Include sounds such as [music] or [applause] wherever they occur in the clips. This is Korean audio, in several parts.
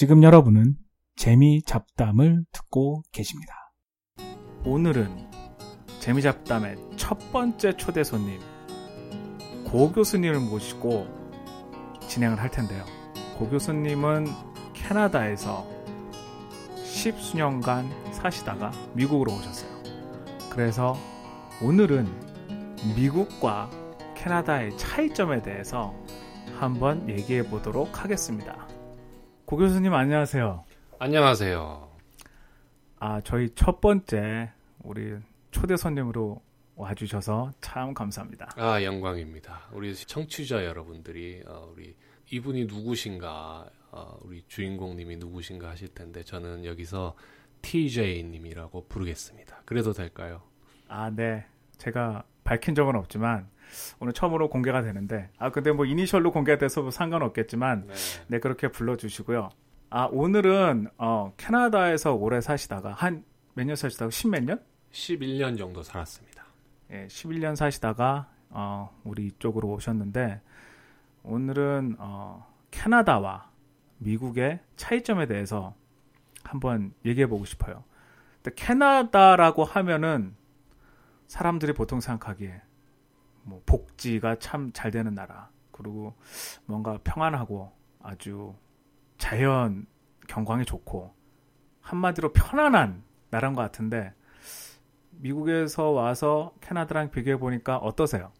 지금 여러분은 재미 잡담을 듣고 계십니다. 오늘은 재미 잡담의 첫 번째 초대 손님 고 교수님을 모시고 진행을 할 텐데요. 고 교수님은 캐나다에서 십수년간 사시다가 미국으로 오셨어요. 그래서 오늘은 미국과 캐나다의 차이점에 대해서 한번 얘기해 보도록 하겠습니다. 고 교수님 안녕하세요. 안녕하세요. 아, 저희 첫 번째 우리 초대 손님으로 와주셔서 참 감사합니다. 아, 영광입니다. 우리 청취자 여러분들이 어, 우리 이분이 누구신가, 어, 우리 주인공님이 누구신가 하실 텐데 저는 여기서 TJ님이라고 부르겠습니다. 그래도 될까요? 아, 네. 제가 밝힌 적은 없지만 오늘 처음으로 공개가 되는데 아 근데 뭐 이니셜로 공개가 돼서 뭐 상관없겠지만 네. 네 그렇게 불러주시고요. 아 오늘은 어 캐나다에서 오래 사시다가 한 몇 년 사시다가 십 몇 년? 11년 정도 살았습니다. 예, 11년 사시다가 어 우리 이쪽으로 오셨는데 오늘은 어 캐나다와 미국의 차이점에 대해서 한번 얘기해 보고 싶어요. 근데 캐나다라고 하면은 사람들이 보통 생각하기에 뭐 복지가 참 잘 되는 나라 그리고 뭔가 평안하고 아주 자연 경광이 좋고 한마디로 편안한 나라인 것 같은데 미국에서 와서 캐나다랑 비교해 보니까 어떠세요?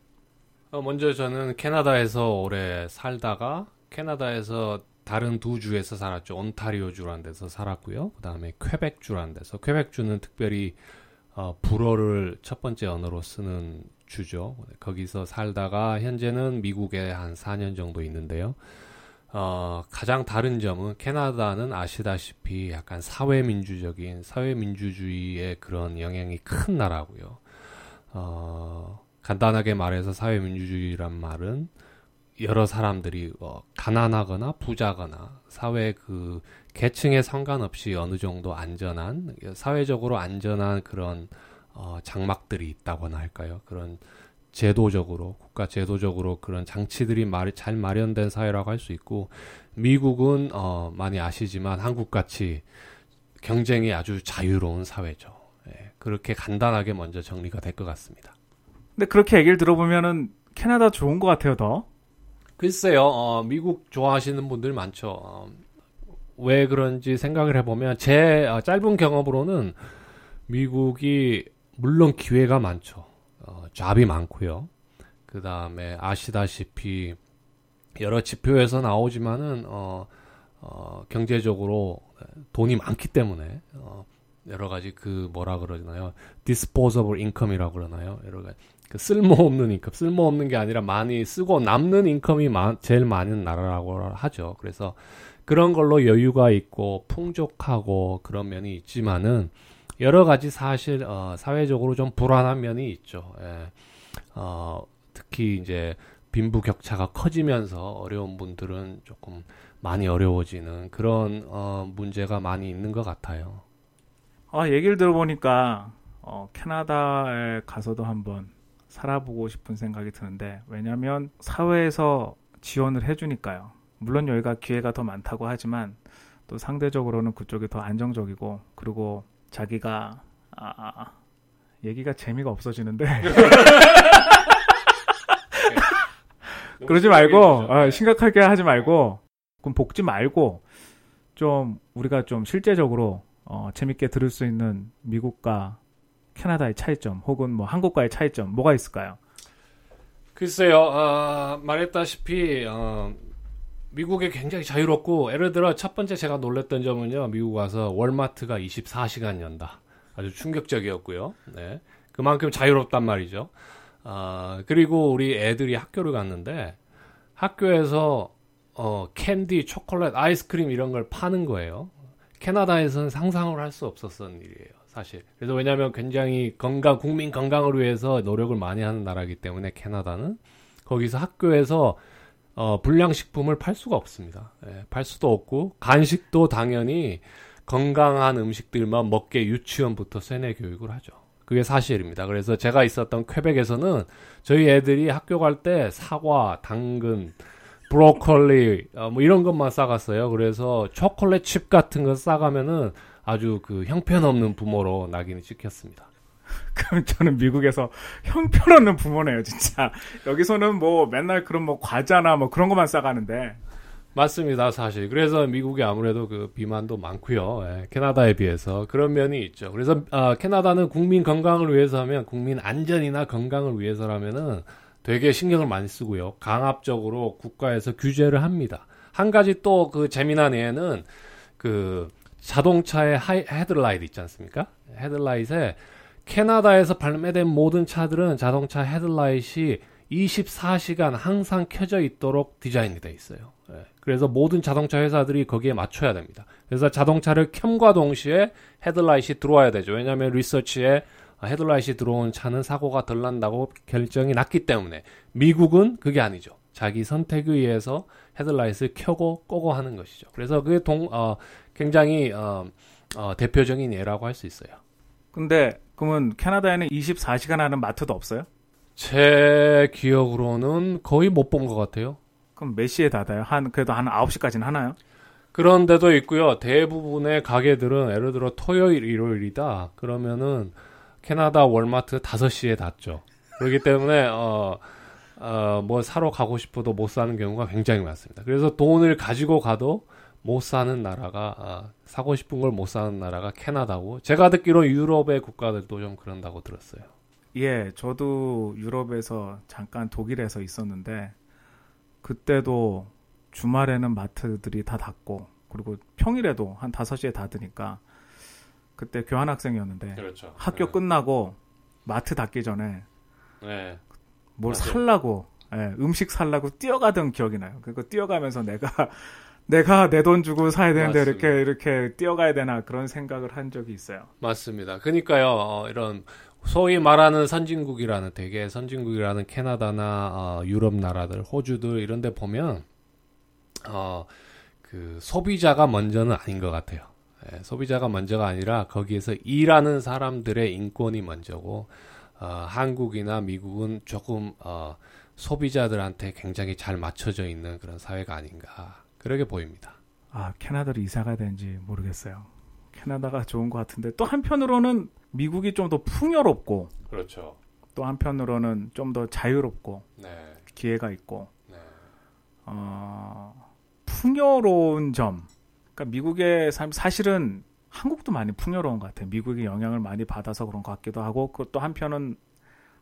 어, 먼저 저는 캐나다에서 오래 살다가 캐나다에서 다른 두 주에서 살았죠. 온타리오주라는 데서 살았고요. 그 다음에 퀘벡주라는 데서 퀘벡주는 특별히 어, 불어를 첫 번째 언어로 쓰는 주죠. 거기서 살다가 현재는 미국에 한 4년 정도 있는데요. 어, 가장 다른 점은 캐나다는 아시다시피 약간 사회민주적인 사회민주주의의 그런 영향이 큰 나라고요. 어, 간단하게 말해서 사회민주주의란 말은 여러 사람들이 어, 가난하거나 부자거나 사회 그 계층에 상관없이 어느 정도 안전한 사회적으로 안전한 그런 어, 장막들이 있다거나 할까요? 그런 제도적으로 국가 제도적으로 그런 장치들이 말, 잘 마련된 사회라고 할 수 있고 미국은 어, 많이 아시지만 한국 같이 경쟁이 아주 자유로운 사회죠. 예, 그렇게 간단하게 먼저 정리가 될 것 같습니다. 근데 그렇게 얘기를 들어보면은 캐나다 좋은 것 같아요, 더. 글쎄요, 어, 미국 좋아하시는 분들 많죠. 어, 왜 그런지 생각을 해보면 제 어, 짧은 경험으로는 미국이 물론 기회가 많죠. 어, 잡이 많고요. 그 다음에 아시다시피 여러 지표에서 나오지만은 어, 어, 경제적으로 돈이 많기 때문에 어, 여러 가지 그 뭐라 그러나요? disposable income이라고 그러나요? 여러 가지 그 쓸모없는 인컴, 쓸모없는 게 아니라 많이 쓰고 남는 인컴이 마, 제일 많은 나라라고 하죠. 그래서 그런 걸로 여유가 있고 풍족하고 그런 면이 있지만은 여러 가지 사실 어, 사회적으로 좀 불안한 면이 있죠. 예. 어, 특히 이제 빈부 격차가 커지면서 어려운 분들은 조금 많이 어려워지는 그런 어, 문제가 많이 있는 것 같아요. 아 얘기를 들어보니까 어, 캐나다에 가서도 한번 살아보고 싶은 생각이 드는데 왜냐하면 사회에서 지원을 해주니까요. 물론 여기가 기회가 더 많다고 하지만 또 상대적으로는 그쪽이 더 안정적이고 그리고 자기가 아, 아, 아 얘기가 재미가 없어지는데. [laughs] 그러지 말고 아, 심각하게 하지 말고 그럼 복지 말고 좀 우리가 좀 실제적으로 어, 재밌게 들을 수 있는 미국과 캐나다의 차이점 혹은 뭐 한국과의 차이점 뭐가 있을까요? 글쎄요 어, 말했다시피 어, 미국이 굉장히 자유롭고 예를 들어 첫 번째 제가 놀랬던 점은요 미국 와서 월마트가 24시간 연다. 아주 충격적이었고요. 네. 그만큼 자유롭단 말이죠. 어, 그리고 우리 애들이 학교를 갔는데 학교에서 어, 캔디, 초콜릿, 아이스크림 이런 걸 파는 거예요. 캐나다에서는 상상을 할 수 없었던 일이에요, 사실. 그래서 왜냐하면 굉장히 건강, 국민 건강을 위해서 노력을 많이 하는 나라이기 때문에 캐나다는 거기서 학교에서 어, 불량식품을 팔 수가 없습니다. 예, 팔 수도 없고 간식도 당연히 건강한 음식들만 먹게 유치원부터 세뇌 교육을 하죠. 그게 사실입니다. 그래서 제가 있었던 퀘벡에서는 저희 애들이 학교 갈 때 사과, 당근, 브로콜리 어, 뭐 이런 것만 싸갔어요. 그래서 초콜릿 칩 같은 거 싸가면은 아주 그 형편없는 부모로 낙인이 찍혔습니다. [laughs] 그럼 저는 미국에서 형편없는 부모네요, 진짜. 여기서는 뭐 맨날 그런 뭐 과자나 뭐 그런 것만 싸가는데. 맞습니다, 사실. 그래서 미국이 아무래도 그 비만도 많고요. 예, 캐나다에 비해서 그런 면이 있죠. 그래서 어, 캐나다는 국민 건강을 위해서 하면 국민 안전이나 건강을 위해서라면은 되게 신경을 많이 쓰고요. 강압적으로 국가에서 규제를 합니다. 한 가지 또 그 재미난 예는 그 자동차의 하이, 헤드라이트 있지 않습니까? 헤드라이트에 캐나다에서 발매된 모든 차들은 자동차 헤드라이트이 24시간 항상 켜져 있도록 디자인이 되어 있어요. 예. 그래서 모든 자동차 회사들이 거기에 맞춰야 됩니다. 그래서 자동차를 켬과 동시에 헤드라이트이 들어와야 되죠. 왜냐하면 리서치에 헤드라이트이 들어온 차는 사고가 덜 난다고 결정이 났기 때문에 미국은 그게 아니죠. 자기 선택에 의해서 헤드라이트를 켜고 끄고 하는 것이죠. 그래서 그게 동, 어, 굉장히 어, 어, 대표적인 예라고 할 수 있어요. 근데 그러면 캐나다에는 24시간 하는 마트도 없어요? 제 기억으로는 거의 못 본 것 같아요. 그럼 몇 시에 닫아요? 한 그래도 한 9시까지는 하나요? 그런 데도 있고요. 대부분의 가게들은 예를 들어 토요일, 일요일이다. 그러면은 캐나다 월마트 5시에 닫죠. 그렇기 때문에 어, 어, 뭐 사러 가고 싶어도 못 사는 경우가 굉장히 많습니다. 그래서 돈을 가지고 가도 못 사는 나라가 아, 사고 싶은 걸 못 사는 나라가 캐나다고 제가 듣기로 유럽의 국가들도 좀 그런다고 들었어요. 예, 저도 유럽에서 잠깐 독일에서 있었는데 그때도 주말에는 마트들이 다 닫고 그리고 평일에도 한 5시에 닫으니까 그때 교환 학생이었는데 그렇죠. 학교 네. 끝나고 마트 닫기 전에 네. 뭘 맞아요. 살라고 예, 음식 살라고 뛰어가던 기억이 나요. 그거 뛰어가면서 내가 내가 내 돈 주고 사야 되는데 맞습니다. 이렇게 이렇게 뛰어가야 되나 그런 생각을 한 적이 있어요. 맞습니다. 그러니까요, 어, 이런 소위 말하는 선진국이라는 되게 선진국이라는 캐나다나 어, 유럽 나라들, 호주들 이런 데 보면 어, 그 소비자가 먼저는 아닌 것 같아요. 예, 소비자가 먼저가 아니라 거기에서 일하는 사람들의 인권이 먼저고 어, 한국이나 미국은 조금 어, 소비자들한테 굉장히 잘 맞춰져 있는 그런 사회가 아닌가 그렇게 보입니다. 아 캐나다로 이사 가야 되는지 모르겠어요. 캐나다가 좋은 것 같은데 또 한편으로는 미국이 좀 더 풍요롭고 그렇죠. 또 한편으로는 좀 더 자유롭고 네, 기회가 있고 네, 어, 풍요로운 점. 그러니까 미국의 삶 사실은 한국도 많이 풍요로운 것 같아요. 미국의 영향을 많이 받아서 그런 것 같기도 하고 그것도 한편은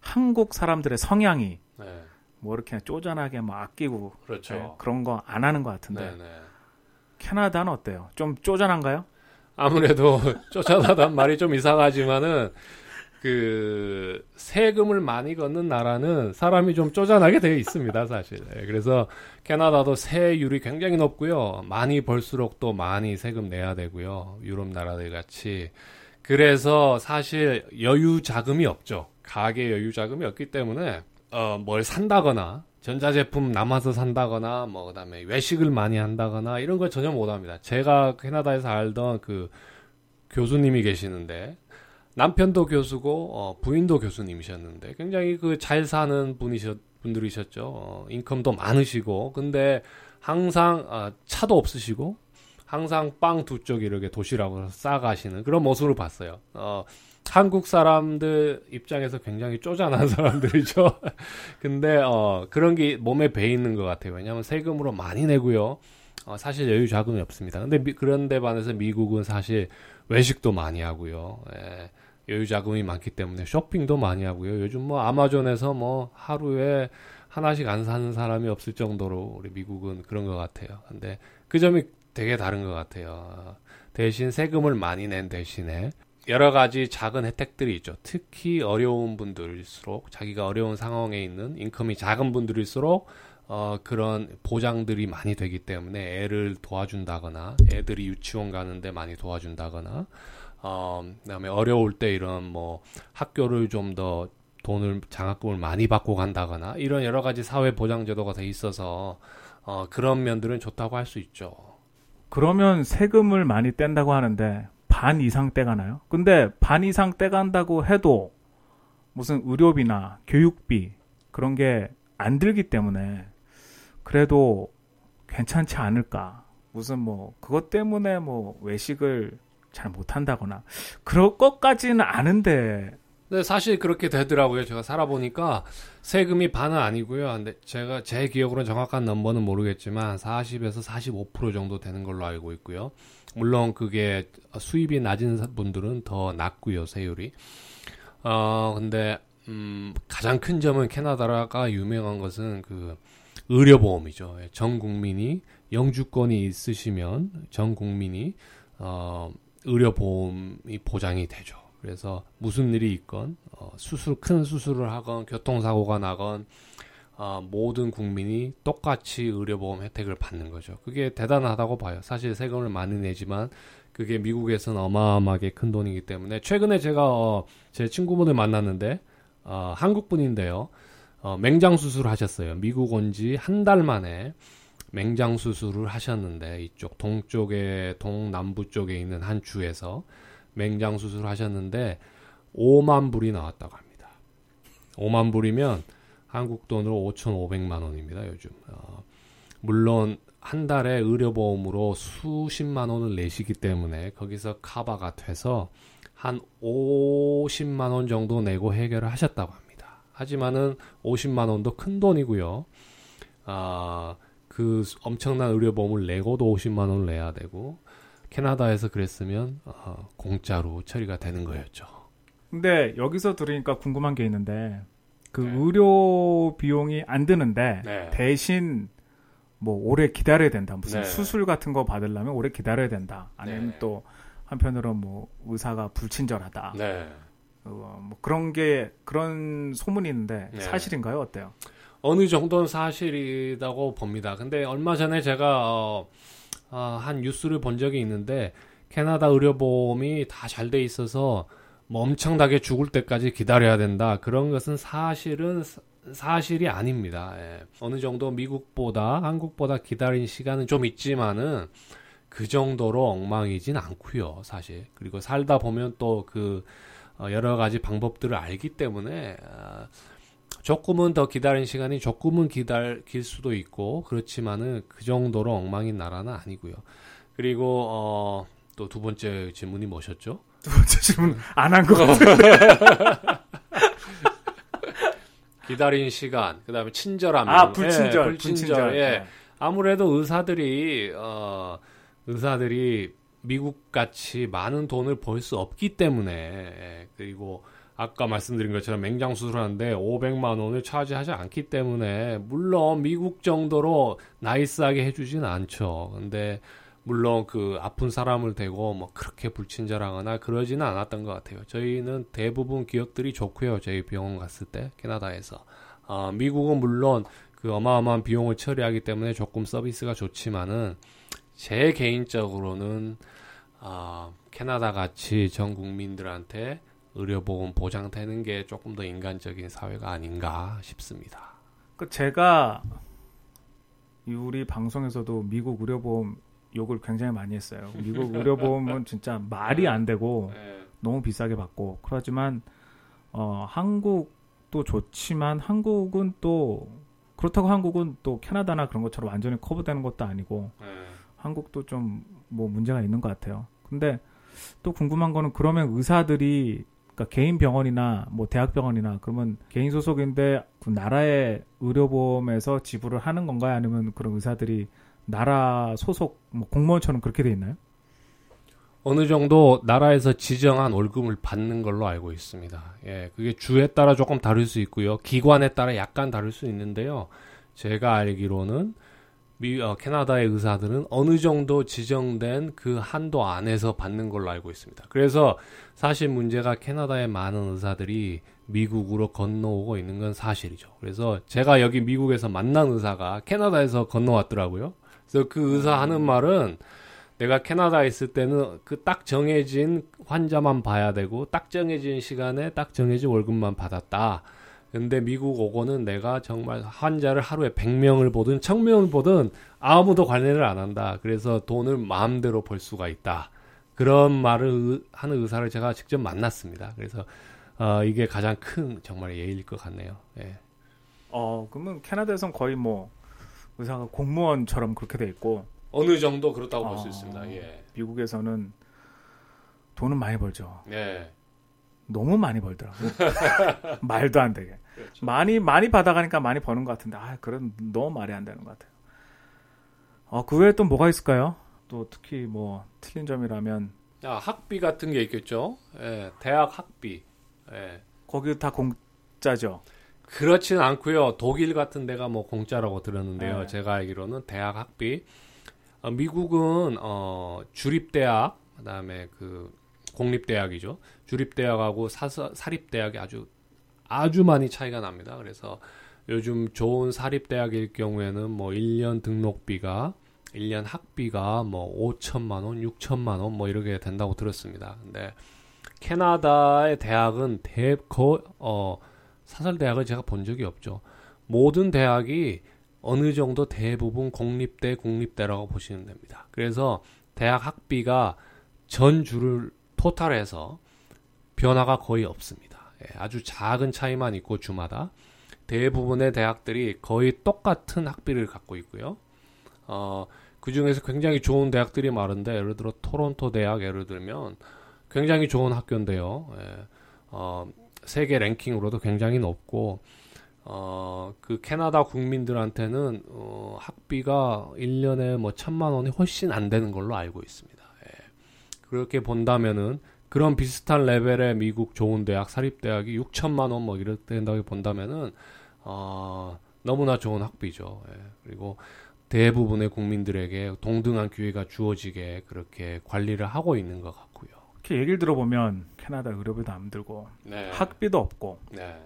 한국 사람들의 성향이 네, 뭐 이렇게 쪼잔하게 뭐 아끼고 그렇죠. 네, 그런 거 안 하는 것 같은데 네, 네. 캐나다는 어때요? 좀 쪼잔한가요? 아무래도 [laughs] 쫓아나단 말이 좀 이상하지만은 그 세금을 많이 걷는 나라는 사람이 좀 쪼잔하게 되어 있습니다, 사실. 예, 그래서 캐나다도 세율이 굉장히 높고요. 많이 벌수록 또 많이 세금 내야 되고요. 유럽 나라들 같이. 그래서 사실 여유 자금이 없죠. 가계 여유 자금이 없기 때문에 어, 뭘 산다거나 전자제품 남아서 산다거나 뭐 그다음에 외식을 많이 한다거나 이런 걸 전혀 못 합니다. 제가 캐나다에서 알던 그 교수님이 계시는데 남편도 교수고 어, 부인도 교수님이셨는데 굉장히 그 잘 사는 분이셨 분들이셨죠. 어, 인컴도 많으시고 근데 항상 어, 차도 없으시고 항상 빵 두 쪽 이렇게 도시락을 싸가시는 그런 모습을 봤어요. 어, 한국 사람들 입장에서 굉장히 쪼잔한 [laughs] 사람들이죠. 근데 어, 그런 게 몸에 배 있는 것 같아요. 왜냐하면 세금으로 많이 내고요. 어, 사실 여유 자금이 없습니다. 근데 미- 그런데 반해서 미국은 사실 외식도 많이 하고요. 예, 여유 자금이 많기 때문에 쇼핑도 많이 하고요. 요즘 뭐 아마존에서 뭐 하루에 하나씩 안 사는 사람이 없을 정도로 우리 미국은 그런 것 같아요. 근데 그 점이 되게 다른 것 같아요. 대신 세금을 많이 낸 대신에 여러 가지 작은 혜택들이 있죠. 특히 어려운 분들일수록 자기가 어려운 상황에 있는 인컴이 작은 분들일수록 어, 그런 보장들이 많이 되기 때문에 애를 도와준다거나 애들이 유치원 가는데 많이 도와준다거나 어, 그다음에 어려울 때 이런 뭐 학교를 좀 더 돈을 장학금을 많이 받고 간다거나 이런 여러 가지 사회 보장 제도가 돼 있어서 어, 그런 면들은 좋다고 할 수 있죠. 그러면 세금을 많이 뗀다고 하는데 반 이상 떼가나요? 근데 반 이상 떼간다고 해도 무슨 의료비나 교육비 그런 게 안 들기 때문에 그래도 괜찮지 않을까? 무슨 뭐 그것 때문에 뭐 외식을 잘 못한다거나 그럴 것까지는 아는데 네, 사실 그렇게 되더라고요. 제가 살아보니까 세금이 반은 아니고요. 근데 제가 제 기억으로는 정확한 넘버는 모르겠지만 40에서 45% 정도 되는 걸로 알고 있고요. 물론 그게 수입이 낮은 분들은 더 낮고요, 세율이. 어, 근데 음, 가장 큰 점은 캐나다가 유명한 것은 그 의료보험이죠. 예, 전 국민이 영주권이 있으시면 전 국민이 어, 의료보험이 보장이 되죠. 그래서 무슨 일이 있건 어, 수술 큰 수술을 하건 교통사고가 나건 어, 모든 국민이 똑같이 의료보험 혜택을 받는 거죠. 그게 대단하다고 봐요. 사실 세금을 많이 내지만 그게 미국에서는 어마어마하게 큰 돈이기 때문에 최근에 제가 어, 제 친구분을 만났는데 어, 한국 분인데요. 어, 맹장 수술을 하셨어요. 미국 온 지 한 달 만에 맹장 수술을 하셨는데 이쪽 동쪽에 동남부 쪽에 있는 한 주에서 맹장 수술을 하셨는데 5만 불이 나왔다고 합니다. 5만 불이면 한국 돈으로 5,500만 원입니다. 요즘. 어, 물론 한 달에 의료보험으로 수십만 원을 내시기 때문에 거기서 카바가 돼서 한 50만 원 정도 내고 해결을 하셨다고 합니다. 하지만은 50만 원도 큰 돈이고요. 아, 그 엄청난 의료보험을 내고도 50만 원을 내야 되고 캐나다에서 그랬으면 어, 공짜로 처리가 되는 거였죠. 근데 여기서 들으니까 궁금한 게 있는데 그 네. 의료 비용이 안 드는데 네. 대신 뭐 오래 기다려야 된다. 무슨 네. 수술 같은 거 받으려면 오래 기다려야 된다. 아니면 네. 또 한편으로 뭐 의사가 불친절하다. 네. 어, 뭐 그런 게 그런 소문이 있는데 네. 사실인가요? 어때요? 어느 정도는 사실이라고 봅니다. 근데 얼마 전에 제가 어, 어, 한 뉴스를 본 적이 있는데 캐나다 의료보험이 다 잘 돼 있어서 뭐 엄청나게 죽을 때까지 기다려야 된다. 그런 것은 사실은 사실이 아닙니다. 예. 어느 정도 미국보다 한국보다 기다린 시간은 좀 있지만은 그 정도로 엉망이진 않고요, 사실. 그리고 살다 보면 또그 어, 여러 가지 방법들을 알기 때문에 어, 조금은 더 기다린 시간이 조금은 기다릴 수도 있고 그렇지만은 그 정도로 엉망인 나라는 아니고요. 그리고 어, 또 두 번째 질문이 뭐셨죠? 두 번째 질문 안 한 것 같아요. [laughs] 기다린 시간, 그 다음에 친절함. 아 불친절, 예, 불친절. 불친절. 예. 네. 아무래도 의사들이 어, 의사들이 미국 같이 많은 돈을 벌 수 없기 때문에 예, 그리고 아까 말씀드린 것처럼 맹장 수술하는데 500만 원을 차지하지 않기 때문에 물론 미국 정도로 나이스하게 해주진 않죠. 근데 물론 그 아픈 사람을 대고 뭐 그렇게 불친절하거나 그러지는 않았던 것 같아요. 저희는 대부분 기업들이 좋고요. 저희 병원 갔을 때 캐나다에서 어, 미국은 물론 그 어마어마한 비용을 처리하기 때문에 조금 서비스가 좋지만은 제 개인적으로는 어, 캐나다 같이 전 국민들한테 의료보험 보장되는 게 조금 더 인간적인 사회가 아닌가 싶습니다. 그 제가 우리 방송에서도 미국 의료보험 욕을 굉장히 많이 했어요. 미국 [laughs] 의료보험은 진짜 말이 안 되고 네. 너무 비싸게 받고 그렇지만 어, 한국도 좋지만 한국은 또 그렇다고 한국은 또 캐나다나 그런 것처럼 완전히 커버되는 것도 아니고 네. 한국도 좀 뭐 문제가 있는 것 같아요. 근데 또 궁금한 거는 그러면 의사들이 그러니까 개인 병원이나 뭐 대학 병원이나 그러면 개인 소속인데 그 나라의 의료보험에서 지불을 하는 건가요? 아니면 그런 의사들이 나라 소속 뭐 공무원처럼 그렇게 돼 있나요? 어느 정도 나라에서 지정한 월급을 받는 걸로 알고 있습니다. 예, 그게 주에 따라 조금 다를 수 있고요. 기관에 따라 약간 다를 수 있는데요. 제가 알기로는 미, 어, 캐나다의 의사들은 어느 정도 지정된 그 한도 안에서 받는 걸로 알고 있습니다. 그래서 사실 문제가 캐나다의 많은 의사들이 미국으로 건너오고 있는 건 사실이죠. 그래서 제가 여기 미국에서 만난 의사가 캐나다에서 건너왔더라고요. 그래서 그 의사 하는 말은 내가 캐나다에 있을 때는 그 딱 정해진 환자만 봐야 되고 딱 정해진 시간에 딱 정해진 월급만 받았다. 근데 미국 오고는 내가 정말 환자를 하루에 100명을 보든 1000명을 보든 아무도 관리를 안 한다. 그래서 돈을 마음대로 벌 수가 있다. 그런 말을 하는 의사를 제가 직접 만났습니다. 그래서 어, 이게 가장 큰 정말 예의일 것 같네요. 예. 어, 그러면 캐나다에선 거의 뭐 의사가 공무원처럼 그렇게 돼 있고 어느 정도 그렇다고 볼수 어. 있습니다. 예. 미국에서는 돈은 많이 벌죠. 네. 너무 많이 벌더라고요. [laughs] 말도 안 되게. 그렇죠. 많이 많이 받아가니까 많이 버는 것 같은데 아 그런 너무 말이 안 되는 것 같아요. 어, 그 외에 또 뭐가 있을까요? 또 특히 뭐 틀린 점이라면 아, 학비 같은 게 있겠죠. 예, 대학 학비. 예. 거기 다 공짜죠. 그렇진 않고요. 독일 같은 데가 뭐 공짜라고 들었는데요. 네. 제가 알기로는 대학 학비. 어, 미국은 어, 주립 대학, 그다음에 그 공립 대학이죠. 주립 대학하고 사서, 사립 대학이 아주 아주 많이 차이가 납니다. 그래서 요즘 좋은 사립 대학일 경우에는 뭐 1년 등록비가 1년 학비가 뭐 5천만 원, 6천만 원 뭐 이렇게 된다고 들었습니다. 근데 캐나다의 대학은 대거 어 사설 대학을 제가 본 적이 없죠. 모든 대학이 어느 정도 대부분 공립대, 국립대라고 보시면 됩니다. 그래서 대학 학비가 전 주를 토탈해서 변화가 거의 없습니다. 예, 아주 작은 차이만 있고 주마다 대부분의 대학들이 거의 똑같은 학비를 갖고 있고요. 어, 그 중에서 굉장히 좋은 대학들이 많은데 예를 들어 토론토 대학 예를 들면 굉장히 좋은 학교인데요. 예, 어, 세계 랭킹으로도 굉장히 높고 어, 그 캐나다 국민들한테는 어, 학비가 1년에 뭐 천만 원이 훨씬 안 되는 걸로 알고 있습니다. 예. 그렇게 본다면은 그런 비슷한 레벨의 미국 좋은 대학 사립대학이 6천만 원 뭐 이렇게 된다고 본다면은 어, 너무나 좋은 학비죠. 예. 그리고 대부분의 국민들에게 동등한 기회가 주어지게 그렇게 관리를 하고 있는 것 같고 요. 이렇게 얘기를 들어보면 캐나다 의료비도 안 들고 네. 학비도 없고 네.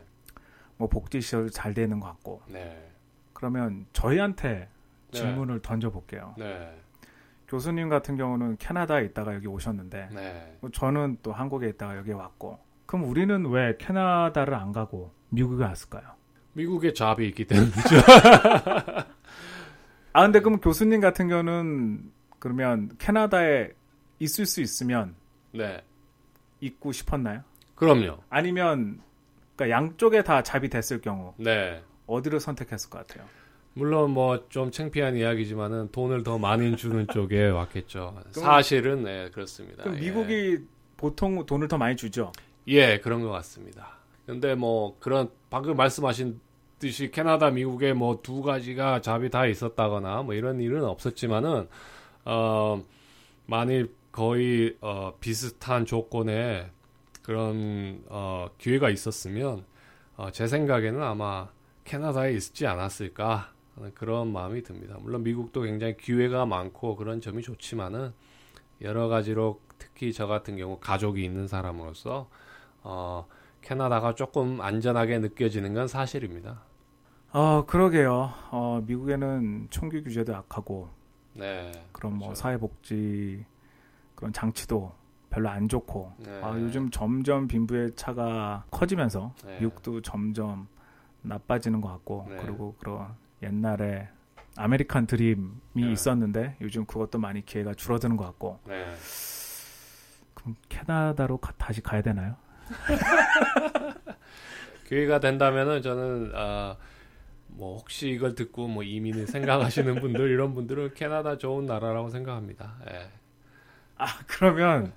뭐 복지 시설 잘 되는 것 같고 네. 그러면 저희한테 네. 질문을 던져볼게요. 네. 교수님 같은 경우는 캐나다에 있다가 여기 오셨는데 네. 뭐 저는 또 한국에 있다가 여기 왔고 그럼 우리는 왜 캐나다를 안 가고 미국에 왔을까요? 미국에 잡이 있기 때문이죠. [laughs] [laughs] 아 근데 그럼 교수님 같은 경우는 그러면 캐나다에 있을 수 있으면 네. 있고 싶었나요? 그럼요. 아니면 그러니까 양쪽에 다 잡이 됐을 경우 네. 어디를 선택했을 것 같아요? 물론 뭐 좀 창피한 이야기지만은 돈을 더 많이 주는 [laughs] 쪽에 왔겠죠. 사실은 네, 그렇습니다. 그럼 예. 미국이 보통 돈을 더 많이 주죠. 예, 그런 것 같습니다. 근데 뭐 그런 방금 말씀하신 듯이 캐나다, 미국에 뭐 두 가지가 잡이 다 있었다거나 뭐 이런 일은 없었지만은 어 만일 거의 어 비슷한 조건에 그런 어 기회가 있었으면 어, 제 생각에는 아마 캐나다에 있지 않았을까 하는 그런 마음이 듭니다. 물론 미국도 굉장히 기회가 많고 그런 점이 좋지만은 여러 가지로 특히 저 같은 경우 가족이 있는 사람으로서 어, 캐나다가 조금 안전하게 느껴지는 건 사실입니다. 아 그러게요. 어, 미국에는 총기 규제도 약하고 네. 그런 뭐 그렇죠. 사회복지 그런 장치도 별로 안 좋고 네. 아, 요즘 점점 빈부의 차가 커지면서 네. 미국도 점점 나빠지는 것 같고 네. 그리고 그런 옛날에 아메리칸 드림이 네. 있었는데 요즘 그것도 많이 기회가 줄어드는 것 같고 네. 그럼 캐나다로 가- 다시 가야 되나요? [laughs] 기회가 된다면은 저는 아, 뭐 혹시 이걸 듣고 뭐 이민을 생각하시는 분들 이런 분들은 캐나다 좋은 나라라고 생각합니다. 예. 아 그러면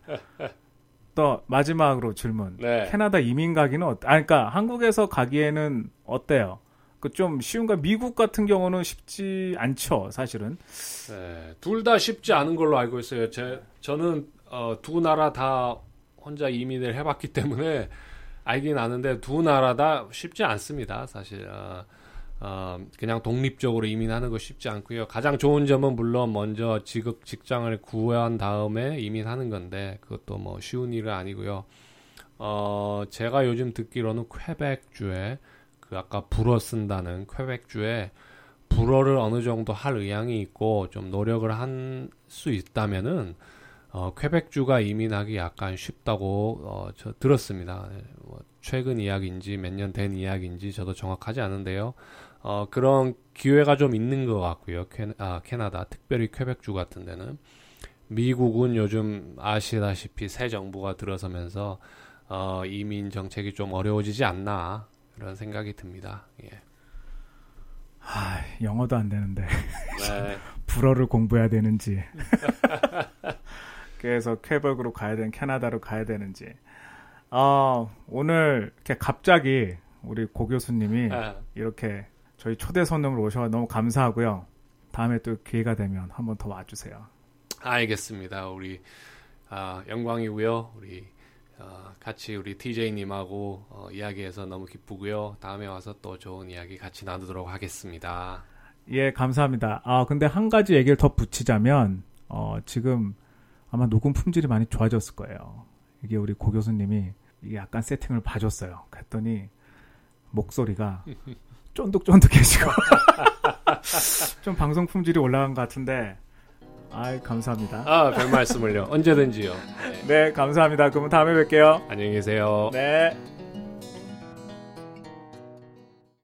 또 마지막으로 질문 네. 캐나다 이민 가기는 어때? 아 그러니까 한국에서 가기에는 어때요? 그 좀 쉬운가? 미국 같은 경우는 쉽지 않죠, 사실은. 네, 둘 다 쉽지 않은 걸로 알고 있어요. 제, 저는 어, 두 나라 다 혼자 이민을 해봤기 때문에 알긴 아는데 두 나라 다 쉽지 않습니다. 사실 어, 어, 그냥 독립적으로 이민하는 거 쉽지 않고요. 가장 좋은 점은 물론 먼저 직업 직장을 구한 다음에 이민하는 건데 그것도 뭐 쉬운 일은 아니고요. 어, 제가 요즘 듣기로는 퀘벡주에 그 아까 불어 쓴다는 퀘벡주에 불어를 어느 정도 할 의향이 있고 좀 노력을 한 수 있다면은 어, 퀘벡주가 이민하기 약간 쉽다고 어, 저 들었습니다. 네, 뭐 최근 이야기인지 몇 년 된 이야기인지 저도 정확하지 않은데요. 어, 그런 기회가 좀 있는 것 같고요. 캐, 아, 캐나다, 특별히 퀘벡주 같은 데는 미국은 요즘 아시다시피 새 정부가 들어서면서 어, 이민 정책이 좀 어려워지지 않나 그런 생각이 듭니다. 예. 아, 영어도 안 되는데 [laughs] 네. 불어를 공부해야 되는지 [laughs] 그래서 퀘벡으로 가야 되는 캐나다로 가야 되는지 아 오늘 이렇게 갑자기 우리 고 교수님이 아, 이렇게 저희 초대 손님으로 오셔서 너무 감사하고요. 다음에 또 기회가 되면 한번 더 와주세요. 알겠습니다. 우리 아, 영광이고요. 우리 어, 같이 우리 TJ님하고 어, 이야기해서 너무 기쁘고요. 다음에 와서 또 좋은 이야기 같이 나누도록 하겠습니다. 예, 감사합니다. 아, 근데 한 가지 얘기를 더 붙이자면, 어, 지금 아마 녹음 품질이 많이 좋아졌을 거예요. 이게 우리 고 교수님이 약간 세팅을 봐줬어요. 그랬더니 목소리가 [laughs] 쫀득쫀득해지고 [laughs] 좀 방송 품질이 올라간 것 같은데, 아이, 감사합니다. 아, 별 말씀을요. 언제든지요. 네. 네, 감사합니다. 그럼 다음에 뵐게요. 안녕히 계세요. 네.